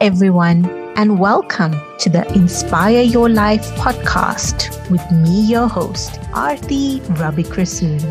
Everyone, and welcome to the Inspire Your Life podcast with me, your host, Arthi Rabikrishan.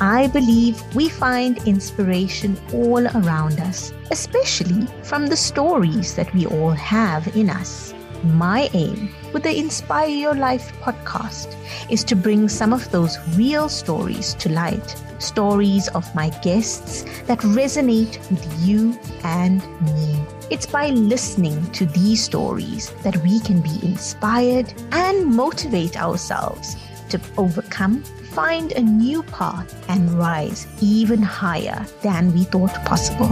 I believe we find inspiration all around us, especially from the stories that we all have in us. My aim with the Inspire Your Life podcast is to bring some of those real stories to light. Stories of my guests that resonate with you and me. It's by listening to these stories that we can be inspired and motivate ourselves to overcome, find a new path, and rise even higher than we thought possible.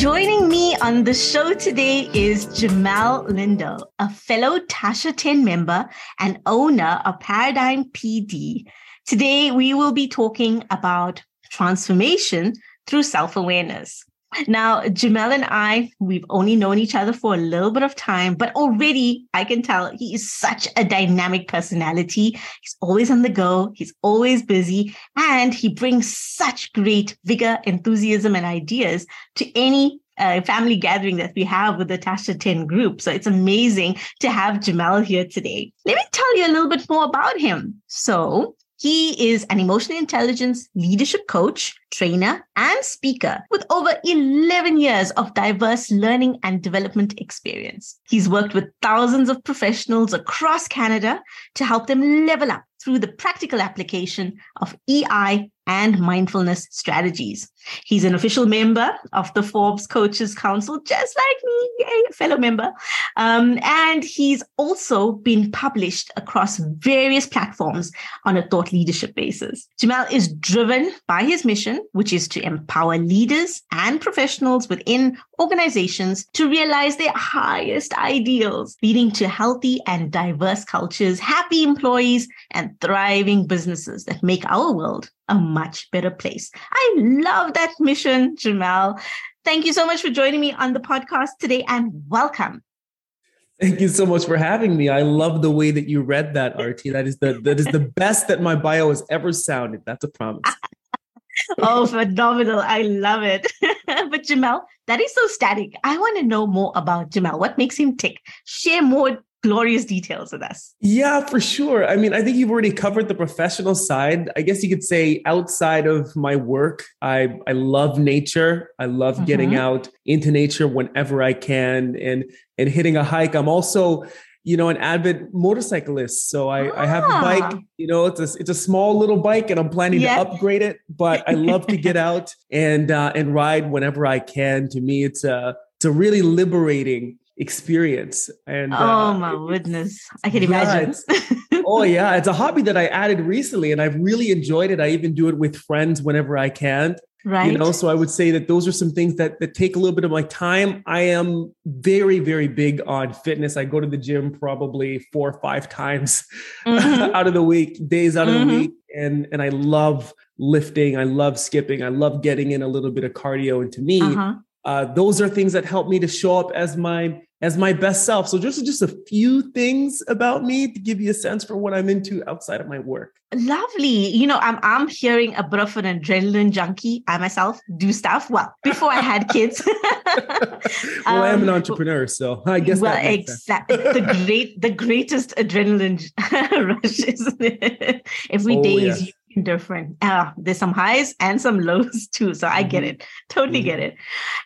Joining me on the show today is Jamelle Lindo, a fellow Tasha Ten member and owner of Paradigm PD. Today, we will be talking about transformation through self awareness. Now, Jamelle and I, we've only known each other for a little bit of time, but already I can tell he is such a dynamic personality. He's always on the go, he's always busy, and he brings such great vigor, enthusiasm, and ideas to any uh, family gathering that we have with the Tasha Ten group. So it's amazing to have Jamelle here today. Let me tell you a little bit more about him. So he is an emotional intelligence leadership coach, trainer, and speaker with over 11 years of diverse learning and development experience. He's worked with thousands of professionals across Canada to help them level up through the practical application of EI and mindfulness strategies. He's an official member of the Forbes Coaches Council, just like me, a fellow member. Um, and he's also been published across various platforms on a thought leadership basis. Jamelle is driven by his mission, which is to empower leaders and professionals within organizations to realize their highest ideals, leading to healthy and diverse cultures, happy employees, and thriving businesses that make our world a much better place. I love that mission, Jamelle. Thank you so much for joining me on the podcast today and welcome. Thank you so much for having me. I love the way that you read that, Arthi. That is the that is the best that my bio has ever sounded. That's a promise. oh, phenomenal. I love it. but Jamelle, that is so static. I want to know more about Jamelle. What makes him tick? Share more glorious details with us. Yeah, for sure. I mean, I think you've already covered the professional side. I guess you could say outside of my work, I I love nature. I love mm-hmm. getting out into nature whenever I can and and hitting a hike. I'm also you know, an avid motorcyclist. So I, ah. I have a bike, ah. you know, it's a, it's a small little bike and I'm planning yep. to upgrade it, but I love to get out and, uh, and ride whenever I can. To me, it's a, it's a really liberating experience. And oh uh, my goodness, I can yeah, imagine. oh yeah, it's a hobby that I added recently, and I've really enjoyed it. I even do it with friends whenever I can. Right. You know, so I would say that those are some things that that take a little bit of my time. I am very, very big on fitness. I go to the gym probably four or five times mm-hmm. out of the week, days out mm-hmm. of the mm-hmm. week, and and I love lifting. I love skipping. I love getting in a little bit of cardio. And to me, uh-huh. uh, those are things that help me to show up as my as my best self. So just just a few things about me to give you a sense for what I'm into outside of my work. Lovely. You know, I'm I'm hearing a bit of an adrenaline junkie. I myself do stuff. Well, before I had kids. well, um, I am an um, entrepreneur, so I guess. Well, exactly. the great, the greatest adrenaline rush, isn't it? Every oh, day yes. is different. Uh, there's some highs and some lows too. So I get mm-hmm. it. Totally mm-hmm. get it.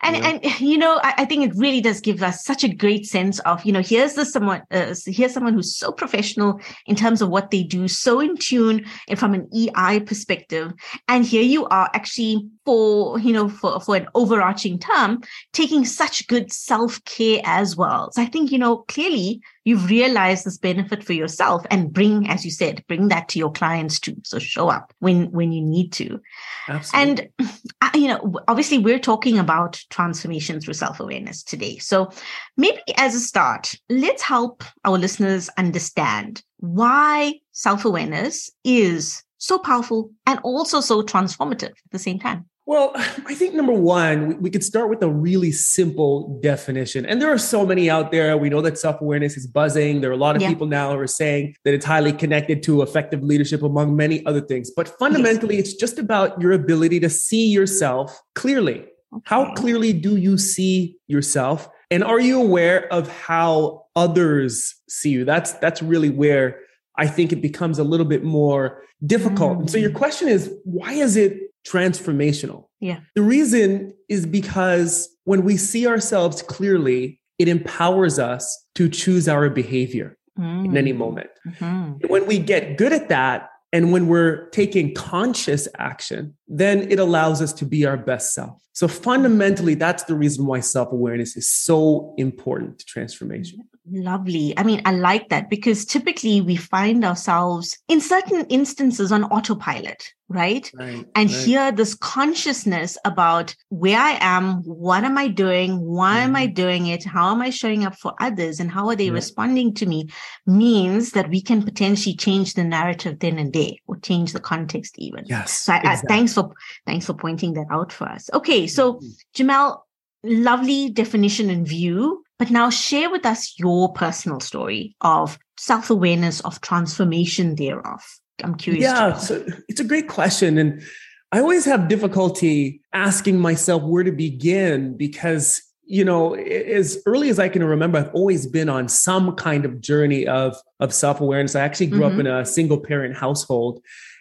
And yeah. and you know, I, I, think it really does give us such a great sense of, you know, here's the someone uh, here's someone who's so professional in terms of what they do, so in tune and from an EI perspective. And here you are actually for, you know, for, for an overarching term, taking such good self-care as well. So I think, you know, clearly you've realized this benefit for yourself and bring as you said bring that to your clients too so show up when when you need to Absolutely. and you know obviously we're talking about transformation through self-awareness today so maybe as a start let's help our listeners understand why self-awareness is so powerful and also so transformative at the same time Well, I think number one, we, could start with a really simple definition. And there are so many out there. We know that self awareness is buzzing. There are a lot of yeah. people now who are saying that it's highly connected to effective leadership, among many other things. But fundamentally, yes. it's just about your ability to see yourself clearly. Okay. How clearly do you see yourself? And are you aware of how others see you? That's that's really where I think it becomes a little bit more difficult. Mm. And so your mm. question is why is it transformational? Yeah. The reason is because when we see ourselves clearly, it empowers us to choose our behavior mm. in any mm. moment. Mm-hmm. When we get good at that, and when we're taking conscious action, then it allows us to be our best self. So fundamentally, that's the reason why self awareness is so important to transformation. Lovely. I mean, I like that because typically we find ourselves in certain instances on autopilot, right? right and right. here, this consciousness about where I am, what am I doing, why mm-hmm. am I mm-hmm. doing it, how am I showing up for others, and how are they yeah. responding to me means that we can potentially change the narrative then and there or change the context even. Yes. So I, exactly. I, thanks for thanks for pointing that out for us. Okay, so mm-hmm. Jamelle, lovely definition and view but now share with us your personal story of self awareness, of transformation thereof. I'm curious. Yeah, so it's a great question. And I always have difficulty asking myself where to begin because, you know, as early as I can remember, I've always been on some kind of journey of, of self awareness. I actually grew mm-hmm. up in a single parent household.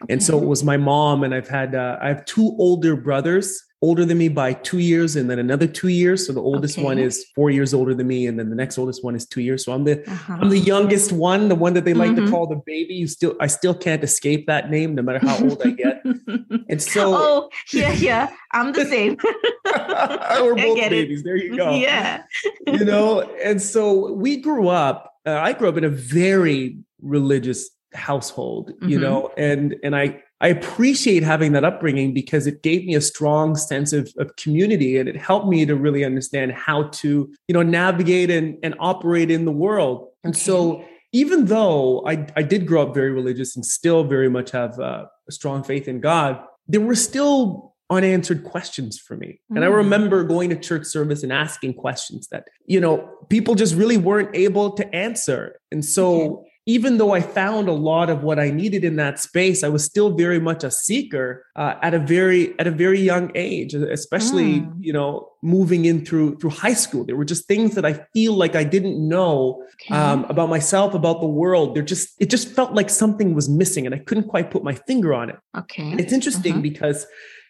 And so it was my mom, and I've had, uh, I have two older brothers older than me by two years and then another two years. So the oldest okay. one is four years older than me, and then the next oldest one is two years. So I'm the uh-huh. I'm the youngest one, the one that they like mm-hmm. to call the baby. You still I still can't escape that name no matter how old I get. And so Oh yeah, yeah. I'm the same. We're both babies. It. There you go. Yeah. you know, and so we grew up, uh, I grew up in a very religious household, mm-hmm. you know, and and I I appreciate having that upbringing because it gave me a strong sense of, of community and it helped me to really understand how to, you know, navigate and, and operate in the world. And so even though I, I did grow up very religious and still very much have uh, a strong faith in God, there were still unanswered questions for me. Mm. And I mm. remember going to church service and asking questions that, you know, people just really weren't able to answer. And so even though I found a lot of what I needed in that space, I was still very much a seeker uh, at a very at a very young age, especially mm. you know moving in through through high school. There were just things that I feel like I didn't know okay. um, about myself, about the world. There just it just felt like something was missing, and I couldn't quite put my finger on it. Okay, and it's interesting uh-huh. because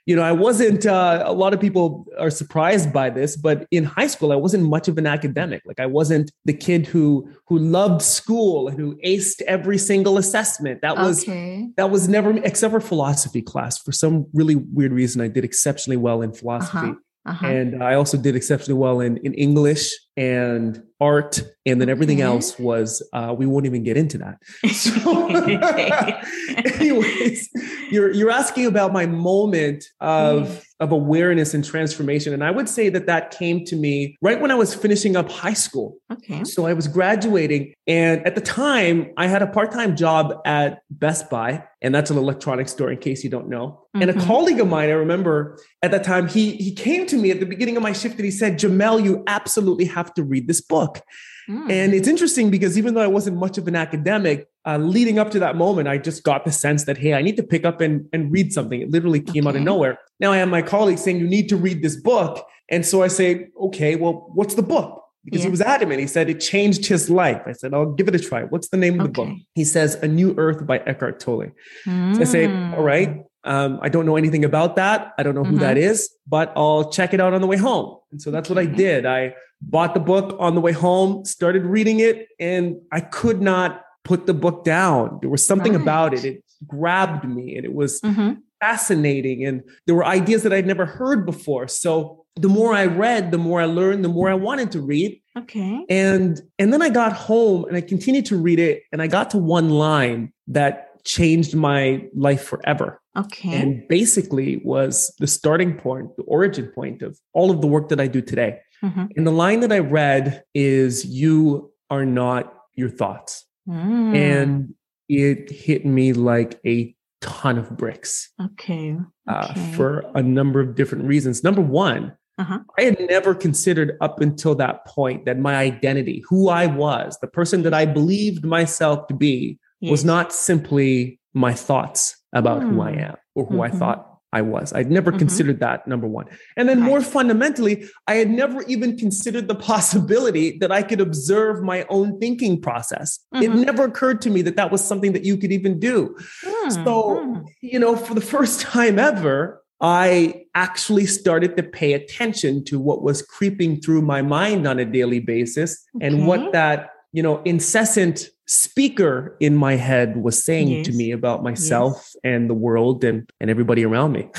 you know, I wasn't, uh, a lot of people are surprised by this, but in high school, I wasn't much of an academic. Like I wasn't the kid who, who loved school and who aced every single assessment. That was, okay. that was never, except for philosophy class. For some really weird reason, I did exceptionally well in philosophy. Uh-huh. Uh-huh. And I also did exceptionally well in, in English and art. And then everything mm-hmm. else was, uh, we won't even get into that. So, anyways, you're, you're asking about my moment of, mm. of awareness and transformation. And I would say that that came to me right when I was finishing up high school. Okay. So I was graduating. And at the time, I had a part time job at Best Buy. And that's an electronics store, in case you don't know. Mm-hmm. And a mm-hmm. colleague of mine, I remember at that time, he, he came to me at the beginning of my shift and he said, Jamelle, you absolutely have to read this book. Mm. And it's interesting because even though I wasn't much of an academic, uh, leading up to that moment, I just got the sense that, hey, I need to pick up and, and read something. It literally came okay. out of nowhere. Now I have my colleague saying, you need to read this book. And so I say, okay, well, what's the book? Because yeah. he was adamant. He said it changed his life. I said, I'll give it a try. What's the name of the book? He says, A New Earth by Eckhart Tolle. Mm. So I say, mm. all right, um, I don't know anything about that. I don't know who mm-hmm. that is, but I'll check it out on the way home. And so that's what I did. I bought the book on the way home, started reading it, and I could not put the book down. There was something right. about it. It grabbed me and it was mm-hmm. fascinating. And there were ideas that I'd never heard before. So the more I read, the more I learned, the more I wanted to read. Okay. And and then I got home and I continued to read it and I got to one line that changed my life forever. Okay. And basically was the starting point, the origin point of all of the work that I do today. Mm-hmm. And the line that I read is You are not your thoughts. Mm. And it hit me like a ton of bricks. Okay. uh, for a number of different reasons. Number one, uh-huh. I had never considered up until that point that my identity, who I was, the person that I believed myself to be, yes. was not simply my thoughts about mm. who I hmm. am or who mm-hmm. I thought I was. I'd never mm-hmm. considered that, number one. And then, right. more fundamentally, I had never even considered the possibility that I could observe my own thinking process. Mm-hmm. It never occurred to me that that was something that you could even do. Mm-hmm. So, hmm. you know, for the first time ever, I actually started to pay attention to what was creeping through my mind on a daily basis okay. and what that, you know, incessant speaker in my head was saying yes. to me about myself yes. and the world and, and everybody around me.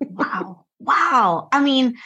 wow. Wow. I mean,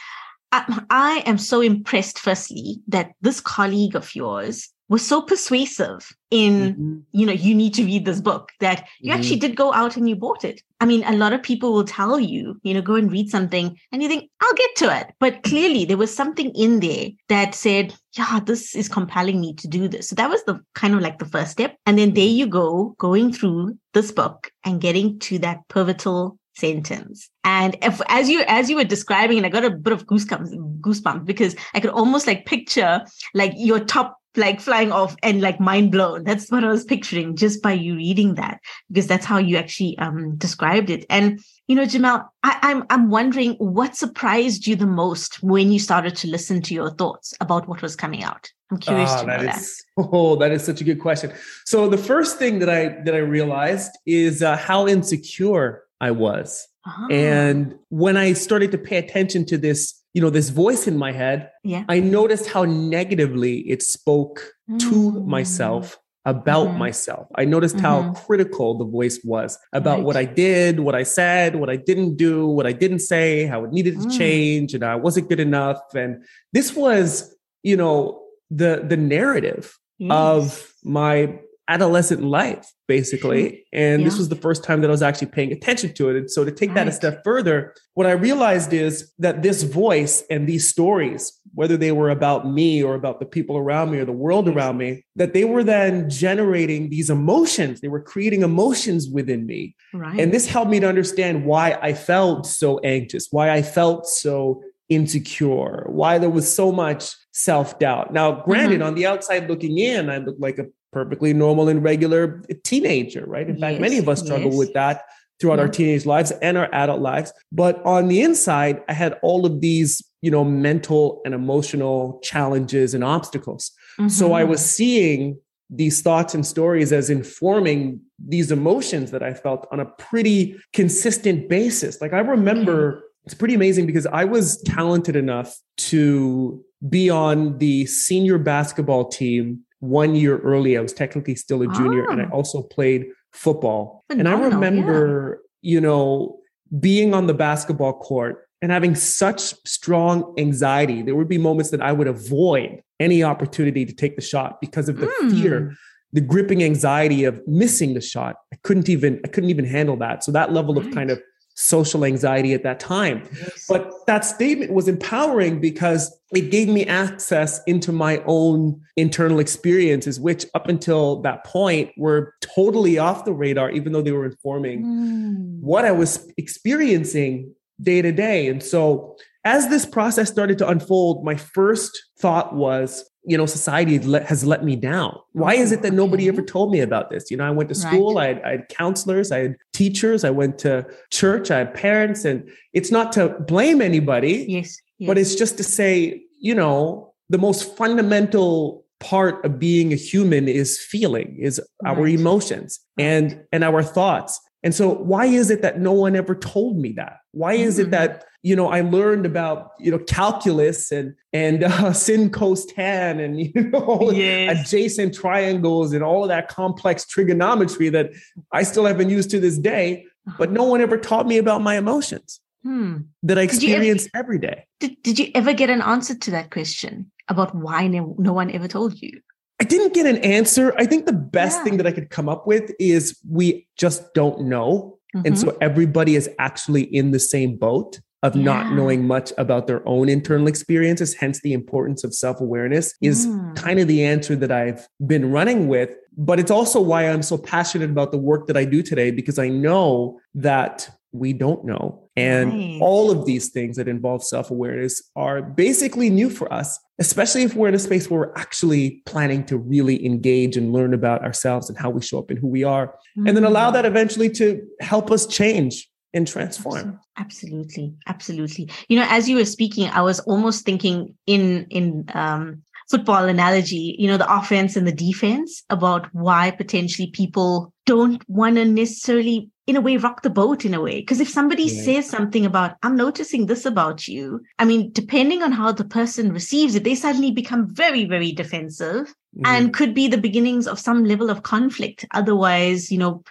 I, I am so impressed, firstly, that this colleague of yours was so persuasive in mm-hmm. you know you need to read this book that you mm-hmm. actually did go out and you bought it i mean a lot of people will tell you you know go and read something and you think i'll get to it but clearly there was something in there that said yeah this is compelling me to do this so that was the kind of like the first step and then there you go going through this book and getting to that pivotal sentence. And if, as you as you were describing, and I got a bit of goosebumps, goosebumps because I could almost like picture like your top like flying off and like mind blown. That's what I was picturing just by you reading that, because that's how you actually um, described it. And you know, Jamelle, I, I'm I'm wondering what surprised you the most when you started to listen to your thoughts about what was coming out. I'm curious oh, to know that. Is, oh, that is such a good question. So the first thing that I that I realized is uh, how insecure I was. Uh-huh. And when I started to pay attention to this you know this voice in my head yeah. i noticed how negatively it spoke mm. to myself about mm-hmm. myself i noticed mm-hmm. how critical the voice was about right. what i did what i said what i didn't do what i didn't say how it needed to mm. change and i wasn't good enough and this was you know the the narrative yes. of my adolescent life, basically. And yeah. this was the first time that I was actually paying attention to it. And so to take right. that a step further, what I realized is that this voice and these stories, whether they were about me or about the people around me or the world around me, that they were then generating these emotions. They were creating emotions within me. Right. And this helped me to understand why I felt so anxious, why I felt so insecure, why there was so much self doubt. Now, granted, mm-hmm. on the outside looking in, I looked like a perfectly normal and regular teenager, right? In yes, fact, many of us struggle yes. with that throughout yeah. our teenage lives and our adult lives. But on the inside, I had all of these, you know, mental and emotional challenges and obstacles. Mm-hmm. So I was mm-hmm. seeing these thoughts and stories as informing these emotions that I felt on a pretty consistent basis. Like I remember it's pretty amazing because I was talented enough to be on the senior basketball team one year early. I was technically still a junior, oh. and I ah. also played football. and I remember, yeah. you know, being on the basketball court and having such strong anxiety. There would be moments that I would avoid any opportunity to take the shot because of the mm. fear the gripping anxiety of missing the shot i couldn't even i couldn't even handle that so that level right. of kind of social anxiety at that time. Yes. But that statement was empowering because it gave me access into my own internal experiences, which up until that point were totally off the radar, even though they were informing mm. what I was experiencing day to day. And so as this process started to unfold, my first thought was, you know, society has let me down. Why is it that nobody ever told me about this? You know, I went to school, right. I, had, I, had, counselors, I had teachers, I went to church, I had parents, and it's not to blame anybody. Yes. yes. But it's just to say, you know, the most fundamental part of being a human is feeling, is right. our emotions and and our thoughts. And so why is it that no one ever told me that? Why is mm-hmm. it that, you know, I learned about, you know, calculus and and uh, sin cos tan and you know yes. adjacent triangles and all of that complex trigonometry that I still haven't used to this day, but no one ever taught me about my emotions. Hmm. That I experience ever, every day. Did, did you ever get an answer to that question about why no, no one ever told you? I didn't get an answer. I think the best yeah. thing that I could come up with is we just don't know. Mm-hmm. And so everybody is actually in the same boat of yeah. not knowing much about their own internal experiences. Hence, the importance of self awareness is mm. kind of the answer that I've been running with. But it's also why I'm so passionate about the work that I do today, because I know that we don't know. And Right. all of these things that involve self awareness are basically new for us, especially if we're in a space where we're actually planning to really engage and learn about ourselves and how we show up and who we are, and then allow Mm. that eventually to help us change and transform. Absolutely, absolutely. You know, as you were speaking, I was almost thinking in in um, football analogy. You know, the offense and the defense about why potentially people don't want to necessarily, in a way, rock the boat in a way. Because if somebody Right. says something about, I'm noticing this about you. I mean, depending on how the person receives it, they suddenly become very, very defensive Mhm. and could be the beginnings of some level of conflict. Otherwise, you know,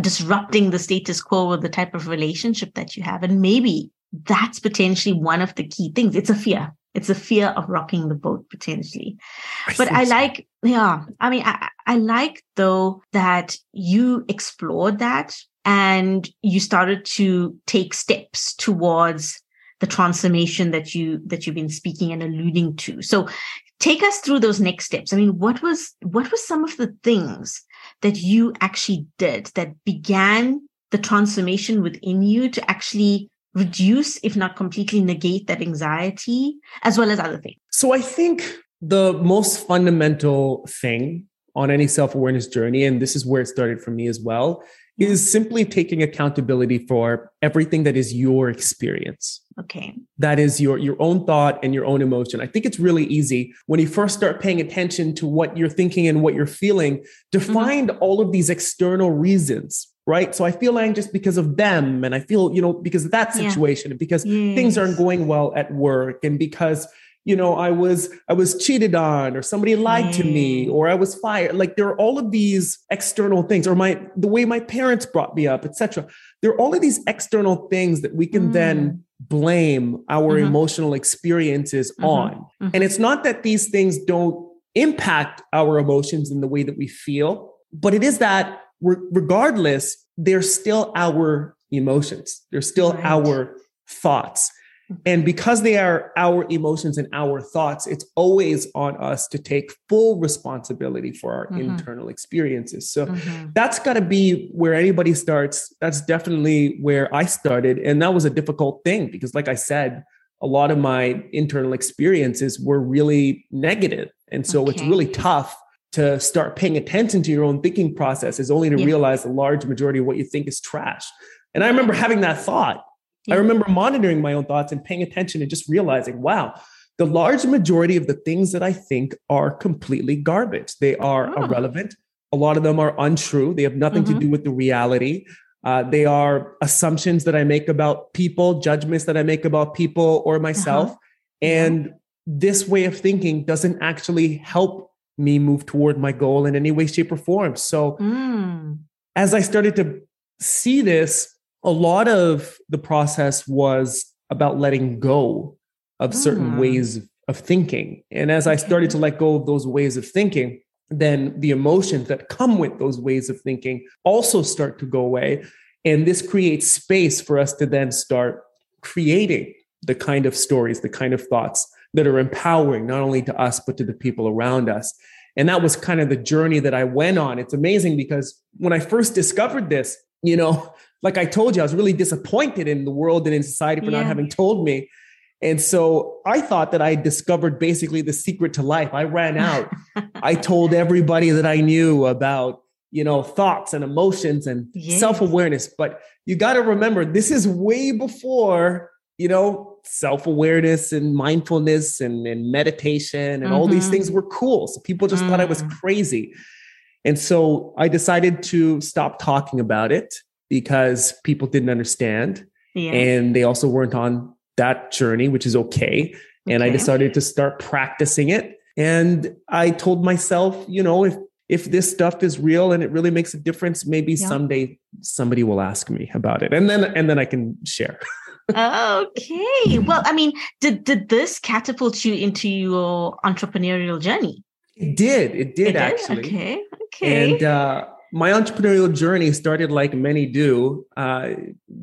disrupting the status quo or the type of relationship that you have. And maybe that's potentially one of the key things. It's a fear. It's a fear of rocking the boat potentially. But think I so. like, yeah, I mean, I, I like though that you explored that and you started to take steps towards the transformation that you that you've been speaking and alluding to. So take us through those next steps. I mean, what was what were some of the things that you actually did that began the transformation within you to actually reduce, if not completely negate that anxiety, as well as other things? So I think the most fundamental thing on any self awareness journey, and this is where it started for me as well, is simply taking accountability for everything that is your experience. Okay. That is your, your own thought and your own emotion. I think it's really easy when you first start paying attention to what you're thinking and what you're feeling to mm-hmm. find all of these external reasons, right? So I feel anxious because of them, and I feel, you know, because of that Yeah. situation, and because things aren't going well at work and because you know i was i was cheated on or somebody lied to me Mm. or i was fired like there are all of these external things or my the way my parents brought me up etc there are all of these external things that we can Mm. then blame our Mhm. emotional experiences Mhm. on Mhm. and it's not that these things don't impact our emotions in the way that we feel but it is that re- regardless they're still our emotions they're still Right. our thoughts and because they are our emotions and our thoughts, it's always on us to take full responsibility for our Mhm. internal experiences. So Mhm. that's got to be where anybody starts. That's definitely where I started. And that was a difficult thing because, like I said, a lot of my internal experiences were really negative. And so it's really tough to start paying attention to your own thinking processes, only to Yeah. realize the large majority of what you think is trash. And I remember having that thought. I remember monitoring my own thoughts and paying attention and just realizing, wow, the large majority of the things that I think are completely garbage. They are Oh. irrelevant. A lot of them are untrue. They have nothing Mhm. to do with the reality. Uh, they are assumptions that I make about people, judgments that I make about people or myself. Uh-huh. And this way of thinking doesn't actually help me move toward my goal in any way, shape, or form. So Mm. as I started to see this, a lot of the process was about letting go of certain Mm. ways of thinking. And as I started to let go of those ways of thinking, then the emotions that come with those ways of thinking also start to go away. And this creates space for us to then start creating the kind of stories, the kind of thoughts that are empowering, not only to us, but to the people around us. And that was kind of the journey that I went on. It's amazing because when I first discovered this, you know, like I told you, I was really disappointed in the world and in society for Yeah. not having told me. And so I thought that I discovered basically the secret to life. I ran out. I told everybody that I knew about, you know, thoughts and emotions and Yes. self-awareness. But you got to remember, this is way before, you know, self-awareness and mindfulness and, and meditation and all these Mhm. things were cool. So people just thought I was Mm. crazy. And so I decided to stop talking about it because people didn't understand. Yeah. And they also weren't on that journey, which is okay. And I decided to start practicing it. And I told myself, you know, if if this stuff is real and it really makes a difference, maybe Yeah. someday somebody will ask me about it. And then and then I can share. okay. Well, I mean, did did this catapult you into your entrepreneurial journey? It did. It did It actually. Okay. Okay. And uh, my entrepreneurial journey started like many do uh,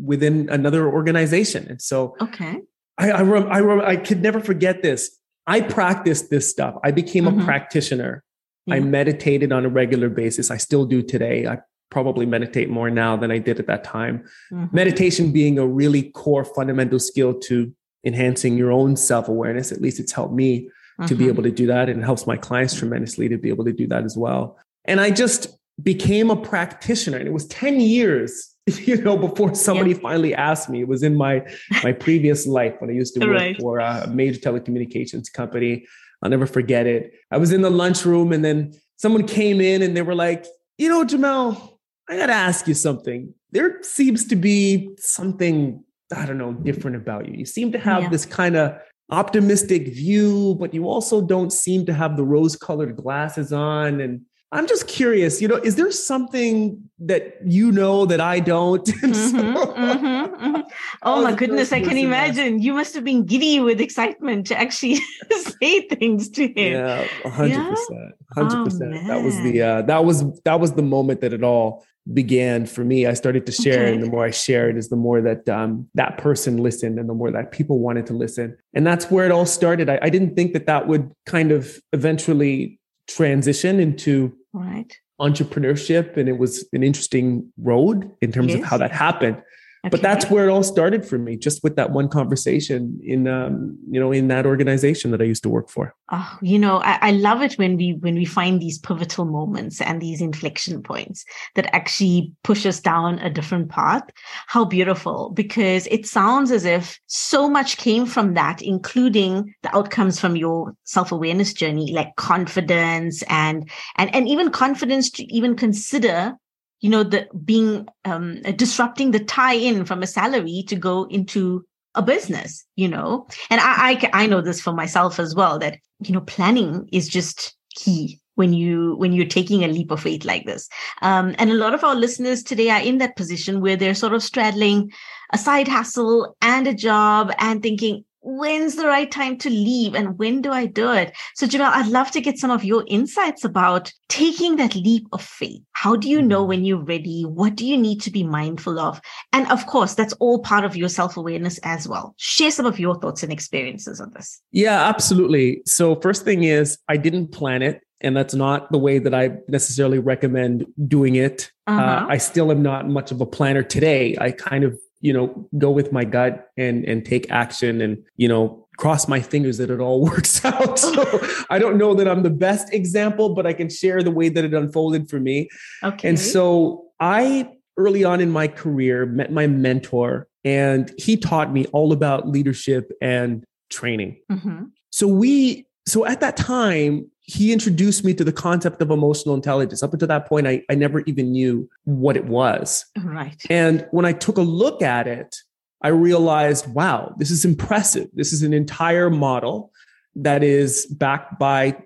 within another organization. And so okay. I I, rem- I, rem- I could never forget this. I practiced this stuff. I became Mhm. a practitioner. I meditated on a regular basis. I still do today. I probably meditate more now than I did at that time. Mm-hmm. Meditation being a really core fundamental skill to enhancing your own self awareness. At least it's helped me mm-hmm. to be mm-hmm. able to do that and it helps my clients tremendously to be able to do that as well. And I just became a practitioner and it was 10 years you know before somebody finally asked me it was in my my previous life when i used to work right. for a major telecommunications company i'll never forget it i was in the lunchroom and then someone came in and they were like you know Jamelle, i gotta ask you something there seems to be something i don't know different about you you seem to have yeah. this kind of optimistic view but you also don't seem to have the rose colored glasses on and I'm just curious, you know, is there something that you know that I don't? Mm-hmm, mm-hmm, mm-hmm. Oh my goodness, I can imagine. That. You must have been giddy with excitement to actually say things to him. Yeah, hundred percent, hundred percent. Oh, that was the uh, that was that was the moment that it all began for me. I started to share, okay. and the more I shared, is the more that um, that person listened, and the more that people wanted to listen, and that's where it all started. I, I didn't think that that would kind of eventually transition into right. entrepreneurship and it was an interesting road in terms yes. of how that happened Okay. But that's where it all started for me, just with that one conversation in, um, you know, in that organization that I used to work for. Oh, you know, I, I love it when we when we find these pivotal moments and these inflection points that actually push us down a different path. How beautiful! Because it sounds as if so much came from that, including the outcomes from your self awareness journey, like confidence and and and even confidence to even consider you know the being um, disrupting the tie in from a salary to go into a business you know? And I, I i know this for myself as well that you know planning is just key when you when you're taking a leap of faith like this. Um, and a lot of our listeners today are in that position where they're sort of straddling a side hustle and a job and thinking when's the right time to leave and when do I do it? So, Jamelle, I'd love to get some of your insights about taking that leap of faith. How do you know mm-hmm. when you're ready? What do you need to be mindful of? And of course, that's all part of your self awareness as well. Share some of your thoughts and experiences on this. Yeah, absolutely. So, first thing is, I didn't plan it. And that's not the way that I necessarily recommend doing it. Uh, uh-huh. Uh, I still am not much of a planner today. I kind of you know go with my gut and and take action and you know cross my fingers that it all works out. So i don't know that i'm the best example but i can share the way that it unfolded for me. Okay. And so i early on in my career met my mentor and he taught me all about leadership and training. Mm-hmm. so we so at that time he introduced me to the concept of emotional intelligence. Up until that point, I, I never even knew what it was. Right. And when I took a look at it, I realized, wow, this is impressive. This is an entire model that is backed by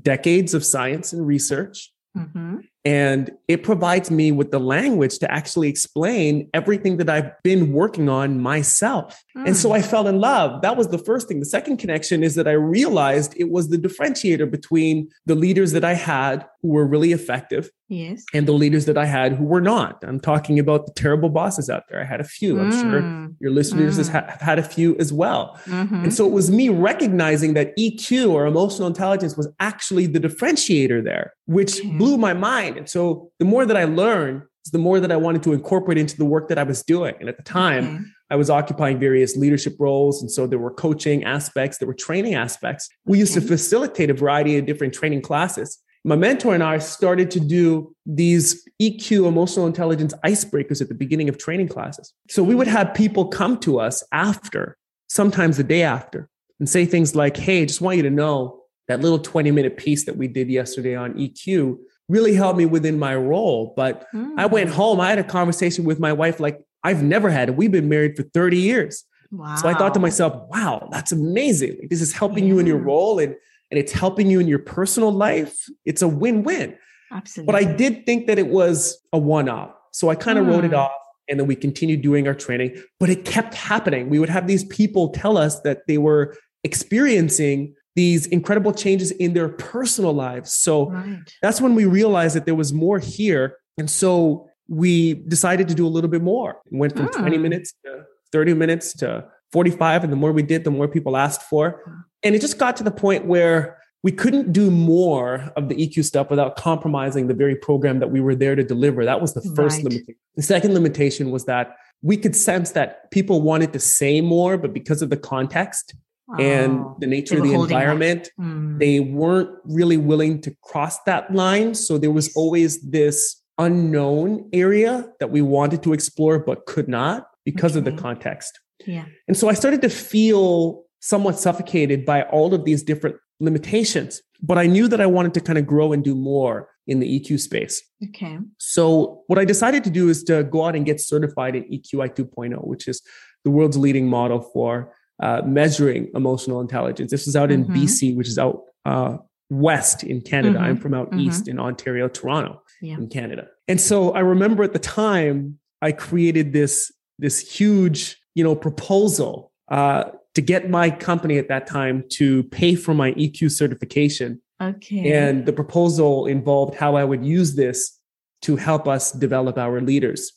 decades of science and research. Mm-hmm. And it provides me with the language to actually explain everything that I've been working on myself. Mm. And so hmm. I fell in love. That was the first thing. The second connection is that I realized it was the differentiator between the leaders that I had who were really effective Yes. And the leaders that I had who were not. I'm talking about the terrible bosses out there. I had a few. I'm mm. sure your listeners mm. have had a few as well. Mm-hmm. And so it was me recognizing that EQ or emotional intelligence was actually the differentiator there, which blew my mind. And so the more that I learned, the more that I wanted to incorporate into the work that I was doing. And at the time, okay. I was occupying various leadership roles. And so there were coaching aspects, there were training aspects. We used to facilitate a variety of different training classes my mentor and I started to do these EQ emotional intelligence icebreakers at the beginning of training classes. So we would have people come to us after, sometimes the day after, and say things like, Hey, just want you to know that little 20 minute piece that we did yesterday on EQ really helped me within my role. But mm. I went home, I had a conversation with my wife like I've never had. We've been married for 30 years. Wow. So I thought to myself, wow, that's amazing. This is helping yeah. you in your role. And and it's helping you in your personal life, it's a win win. Absolutely. But I did think that it was a one off. So I kind of mm. wrote it hmm. off and then we continued doing our training, but it kept happening. We would have these people tell us that they were experiencing these incredible changes in their personal lives. So right. that's when we realized that there was more here. And so we decided to do a little bit more. Went from mm. 20 minutes to 30 minutes to 45. And the more we did, the more people asked for. And it just got to the point where we couldn't do more of the EQ stuff without compromising the very program that we were there to deliver. That was the first right. limitation. The second limitation was that we could sense that people wanted to say more, but because of the context oh, and the nature of the environment, mm. they weren't really willing to cross that line. So there was always this unknown area that we wanted to explore, but could not because okay. of the context. Yeah. And so I started to feel somewhat suffocated by all of these different limitations. But I knew that I wanted to kind of grow and do more in the EQ space. Okay. So what I decided to do is to go out and get certified in EQ-i 2.0, which is the world's leading model for uh, measuring emotional intelligence. This is out in mm-hmm. BC, which is out uh, west in Canada. Mm-hmm. I'm from out mm-hmm. east in Ontario, Toronto, yeah. in Canada. And so I remember at the time I created this this huge, you know, proposal uh, to get my company at that time to pay for my EQ certification. Okay. And the proposal involved how I would use this to help us develop our leaders.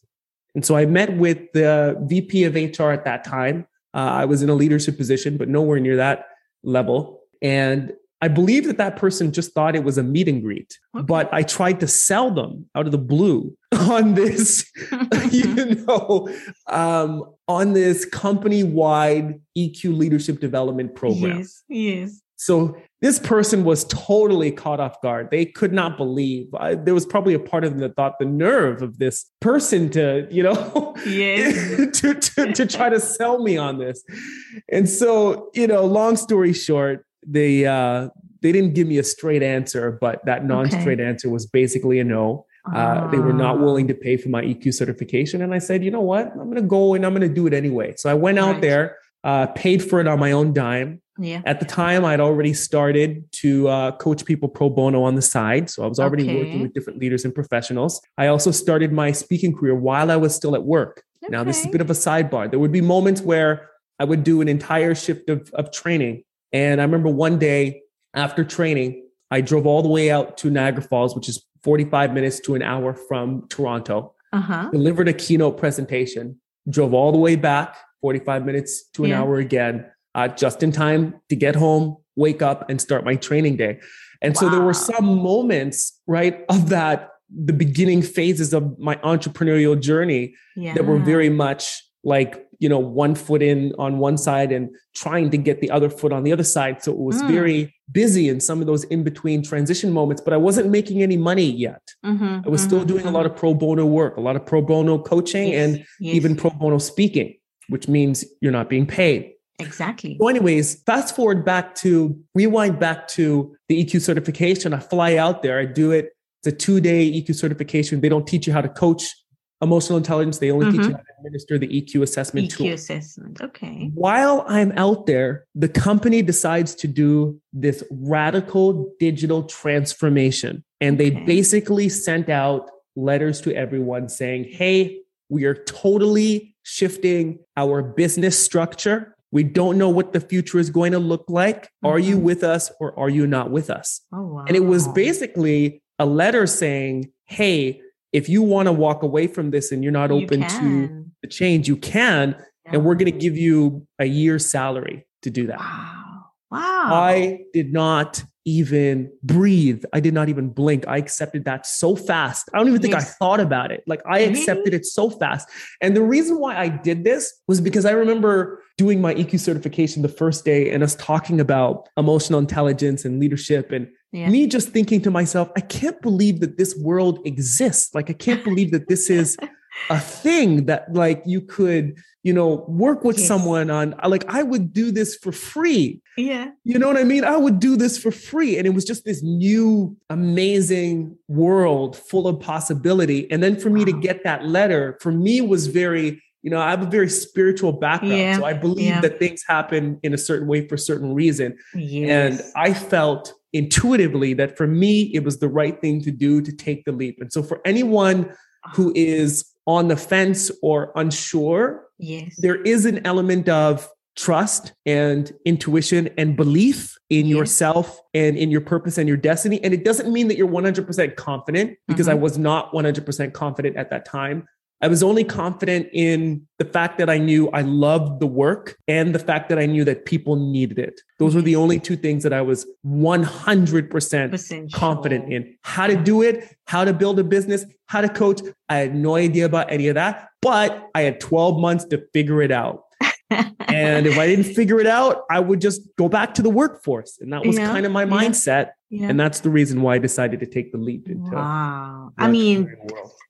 And so I met with the VP of HR at that time. Uh, I was in a leadership position, but nowhere near that level. And I believe that that person just thought it was a meet and greet, okay. but I tried to sell them out of the blue on this, you know, um, on this company wide EQ leadership development program. Yes, yes. So this person was totally caught off guard. They could not believe. I, there was probably a part of them that thought the nerve of this person to, you know, yes. to, to, to try to sell me on this. And so, you know, long story short, they uh, they didn't give me a straight answer, but that non-straight okay. answer was basically a no. Uh, they were not willing to pay for my EQ certification, and I said, you know what, I'm going to go and I'm going to do it anyway. So I went out right. there, uh, paid for it on my own dime. Yeah. At the time, I'd already started to uh, coach people pro bono on the side. So I was already okay. working with different leaders and professionals. I also started my speaking career while I was still at work. Okay. Now, this is a bit of a sidebar. There would be moments where I would do an entire shift of, of training and I remember one day after training, I drove all the way out to Niagara Falls, which is 45 minutes to an hour from Toronto, uh-huh. delivered a keynote presentation, drove all the way back 45 minutes to an yeah. hour again, uh, just in time to get home, wake up, and start my training day. And wow. so there were some moments, right, of that, the beginning phases of my entrepreneurial journey yeah. that were very much like you know one foot in on one side and trying to get the other foot on the other side so it was mm. very busy in some of those in between transition moments but i wasn't making any money yet mm-hmm, i was mm-hmm, still doing mm-hmm. a lot of pro bono work a lot of pro bono coaching yes, and yes. even pro bono speaking which means you're not being paid Exactly. So, anyways, fast forward back to rewind back to the EQ certification. I fly out there, I do it. It's a two day EQ certification. They don't teach you how to coach emotional intelligence. They only mm-hmm. teach you how to administer the EQ assessment EQ tool. EQ assessment. Okay. While I'm out there, the company decides to do this radical digital transformation. And they okay. basically sent out letters to everyone saying, hey, we are totally shifting our business structure. We don't know what the future is going to look like. Mm-hmm. Are you mm-hmm. with us or are you not with us? Oh, wow. And it was basically a letter saying, hey, if you want to walk away from this and you're not open to the change, you can. Yeah. And we're going to give you a year's salary to do that. Wow. Wow. I did not even breathe. I did not even blink. I accepted that so fast. I don't even think yes. I thought about it. Like I mm-hmm. accepted it so fast. And the reason why I did this was because I remember doing my EQ certification the first day and us talking about emotional intelligence and leadership and yeah. me just thinking to myself, I can't believe that this world exists. Like, I can't believe that this is a thing that, like, you could, you know, work with yes. someone on. Uh, like, I would do this for free. Yeah. You know what I mean? I would do this for free. And it was just this new, amazing world full of possibility. And then for me wow. to get that letter, for me, was very, you know, I have a very spiritual background. Yeah. So I believe yeah. that things happen in a certain way for a certain reason. Yes. And I felt intuitively that for me, it was the right thing to do to take the leap. And so for anyone who ah. is on the fence or unsure, yes. there is an element of trust and intuition and belief in yes. yourself and in your purpose and your destiny. And it doesn't mean that you're 100% confident because mm-hmm. I was not 100% confident at that time. I was only confident in the fact that I knew I loved the work and the fact that I knew that people needed it. Those were the only two things that I was 100% confident in. How to do it, how to build a business, how to coach. I had no idea about any of that, but I had 12 months to figure it out. and if I didn't figure it out, I would just go back to the workforce. And that was yeah, kind of my yeah, mindset. Yeah. And that's the reason why I decided to take the leap into Wow. I mean,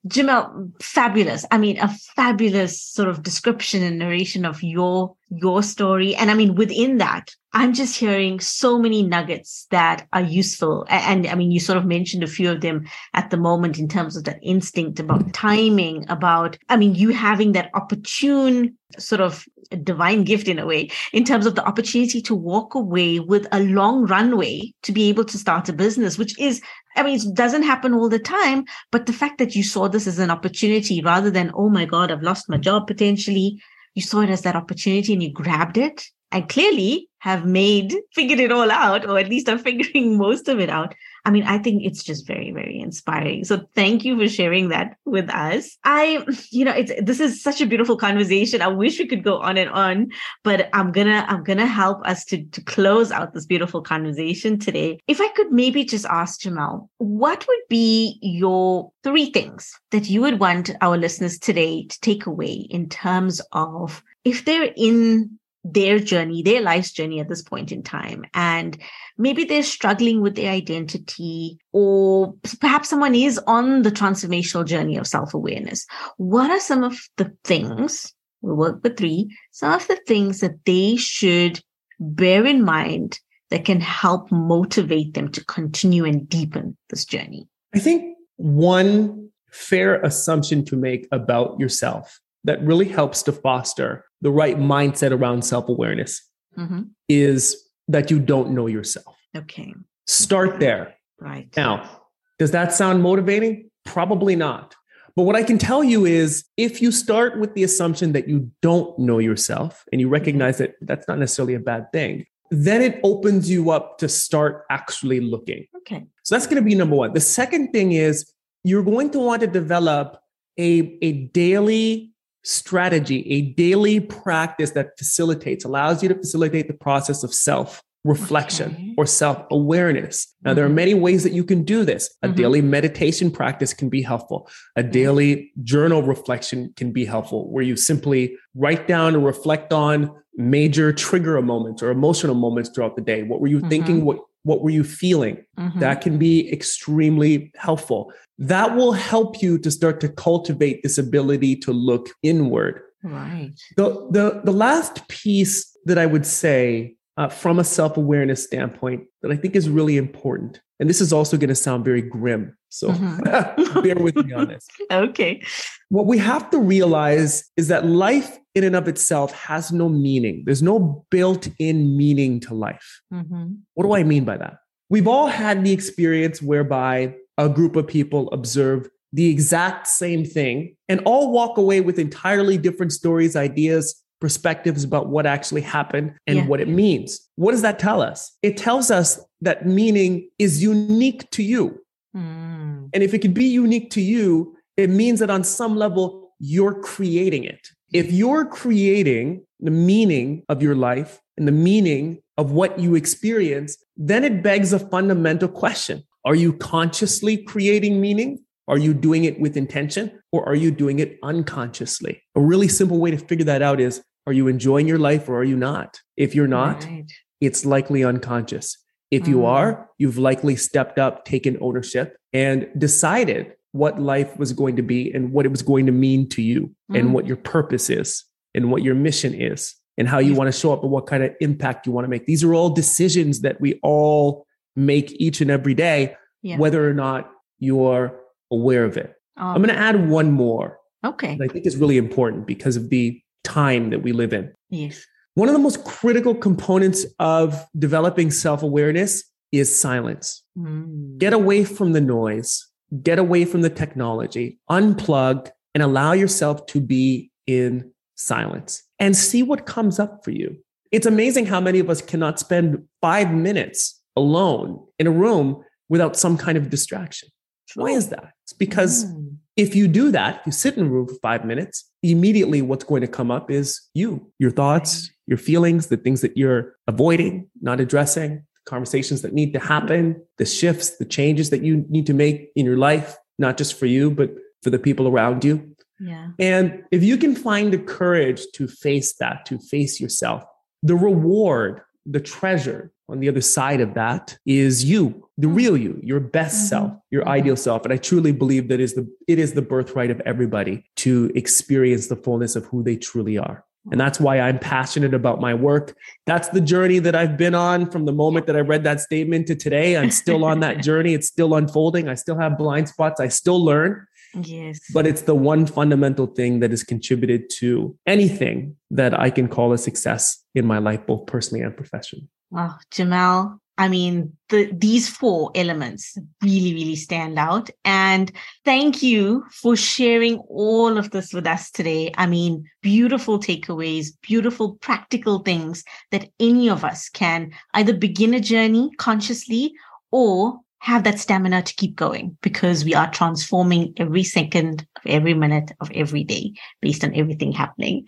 Jamelle, fabulous. I mean, a fabulous sort of description and narration of your your story. And I mean, within that, I'm just hearing so many nuggets that are useful. And, and, I mean, you sort of mentioned a few of them at the moment in terms of that instinct about timing, about, I mean, you having that opportune sort of divine gift in a way, in terms of the opportunity to walk away with a long runway to be able to start a business, which is I mean, it doesn't happen all the time, but the fact that you saw this as an opportunity rather than, oh my God, I've lost my job potentially, you saw it as that opportunity and you grabbed it and clearly have made, figured it all out, or at least are figuring most of it out. I mean, I think it's just very, very inspiring. So thank you for sharing that with us. I, you know, it's, this is such a beautiful conversation. I wish we could go on and on, but I'm gonna, I'm gonna help us to, to close out this beautiful conversation today. If I could maybe just ask Jamelle, what would be your three things that you would want our listeners today to take away in terms of if they're in their journey, their life's journey at this point in time. And maybe they're struggling with their identity, or perhaps someone is on the transformational journey of self awareness. What are some of the things, we'll work with three, some of the things that they should bear in mind that can help motivate them to continue and deepen this journey? I think one fair assumption to make about yourself that really helps to foster the right mindset around self awareness mm-hmm. is that you don't know yourself. Okay. Start there. Right. Now, does that sound motivating? Probably not. But what I can tell you is if you start with the assumption that you don't know yourself and you recognize that that's not necessarily a bad thing, then it opens you up to start actually looking. Okay. So that's going to be number one. The second thing is you're going to want to develop a, a daily strategy, a daily practice that facilitates, allows you to facilitate the process of self reflection okay. or self awareness. Now, mm-hmm. there are mm-hmm. many ways that you can do this. A mm-hmm. daily meditation practice can be helpful. A daily journal reflection can be helpful, where you simply write down and reflect on major trigger moments or emotional moments throughout the day. What were you mm-hmm. thinking? What what were you feeling? Mm-hmm. That can be extremely helpful. That will help you to start to cultivate this ability to look inward. Right. The, the, the last piece that I would say uh, from a self awareness standpoint that I think is really important, and this is also going to sound very grim. So mm-hmm. bear with me on this. Okay. What we have to realize is that life in and of itself has no meaning. There's no built in meaning to life. Mm-hmm. What do I mean by that? We've all had the experience whereby a group of people observe the exact same thing and all walk away with entirely different stories, ideas, perspectives about what actually happened and yeah. what it means. What does that tell us? It tells us that meaning is unique to you. Mm. And if it can be unique to you, it means that on some level, you're creating it. If you're creating the meaning of your life and the meaning of what you experience, then it begs a fundamental question are you consciously creating meaning? Are you doing it with intention or are you doing it unconsciously? A really simple way to figure that out is are you enjoying your life or are you not? If you're not, right. it's likely unconscious. If you mm. are, you've likely stepped up, taken ownership, and decided what life was going to be and what it was going to mean to you mm. and what your purpose is and what your mission is and how you want to show up and what kind of impact you want to make. These are all decisions that we all make each and every day, yeah. whether or not you're aware of it. Um, I'm going to add one more. Okay. I think is really important because of the time that we live in. Yes. One of the most critical components of developing self awareness is silence. Mm. Get away from the noise, get away from the technology, unplug, and allow yourself to be in silence and see what comes up for you. It's amazing how many of us cannot spend five minutes alone in a room without some kind of distraction. Why is that? It's because mm. If you do that, you sit in a room for five minutes, immediately what's going to come up is you, your thoughts, your feelings, the things that you're avoiding, not addressing, conversations that need to happen, the shifts, the changes that you need to make in your life, not just for you, but for the people around you. Yeah. And if you can find the courage to face that, to face yourself, the reward, the treasure on the other side of that is you, the mm. real you, your best mm-hmm. self, your mm-hmm. ideal self. And I truly believe that is the it is the birthright of everybody to experience the fullness of who they truly are. And that's why I'm passionate about my work. That's the journey that I've been on from the moment that I read that statement to today. I'm still on that journey. It's still unfolding. I still have blind spots. I still learn. Yes. But it's the one fundamental thing that has contributed to anything that I can call a success in my life, both personally and professionally. Wow, Jamelle, I mean, the, these four elements really, really stand out. And thank you for sharing all of this with us today. I mean, beautiful takeaways, beautiful practical things that any of us can either begin a journey consciously or have that stamina to keep going because we are transforming every second of every minute of every day based on everything happening.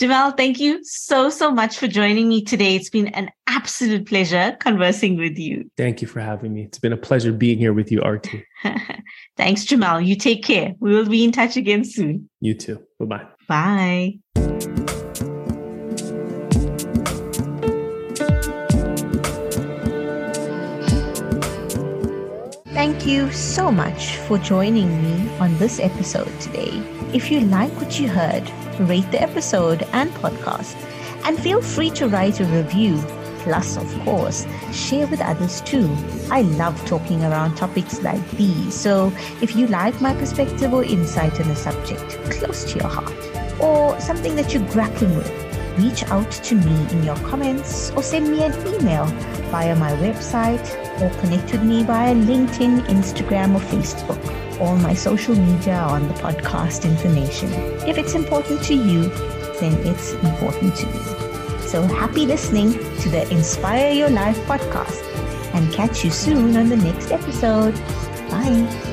Jamelle, thank you so, so much for joining me today. It's been an absolute pleasure conversing with you. Thank you for having me. It's been a pleasure being here with you, Arthi. Thanks, Jamelle. You take care. We will be in touch again soon. You too. Bye-bye. Bye. Thank you so much for joining me on this episode today. If you like what you heard, rate the episode and podcast, and feel free to write a review. Plus, of course, share with others too. I love talking around topics like these. So, if you like my perspective or insight on a subject close to your heart, or something that you're grappling with, reach out to me in your comments or send me an email via my website or connect with me via LinkedIn, Instagram, or Facebook. All my social media are on the podcast information. If it's important to you, then it's important to me. So happy listening to the Inspire Your Life podcast and catch you soon on the next episode. Bye.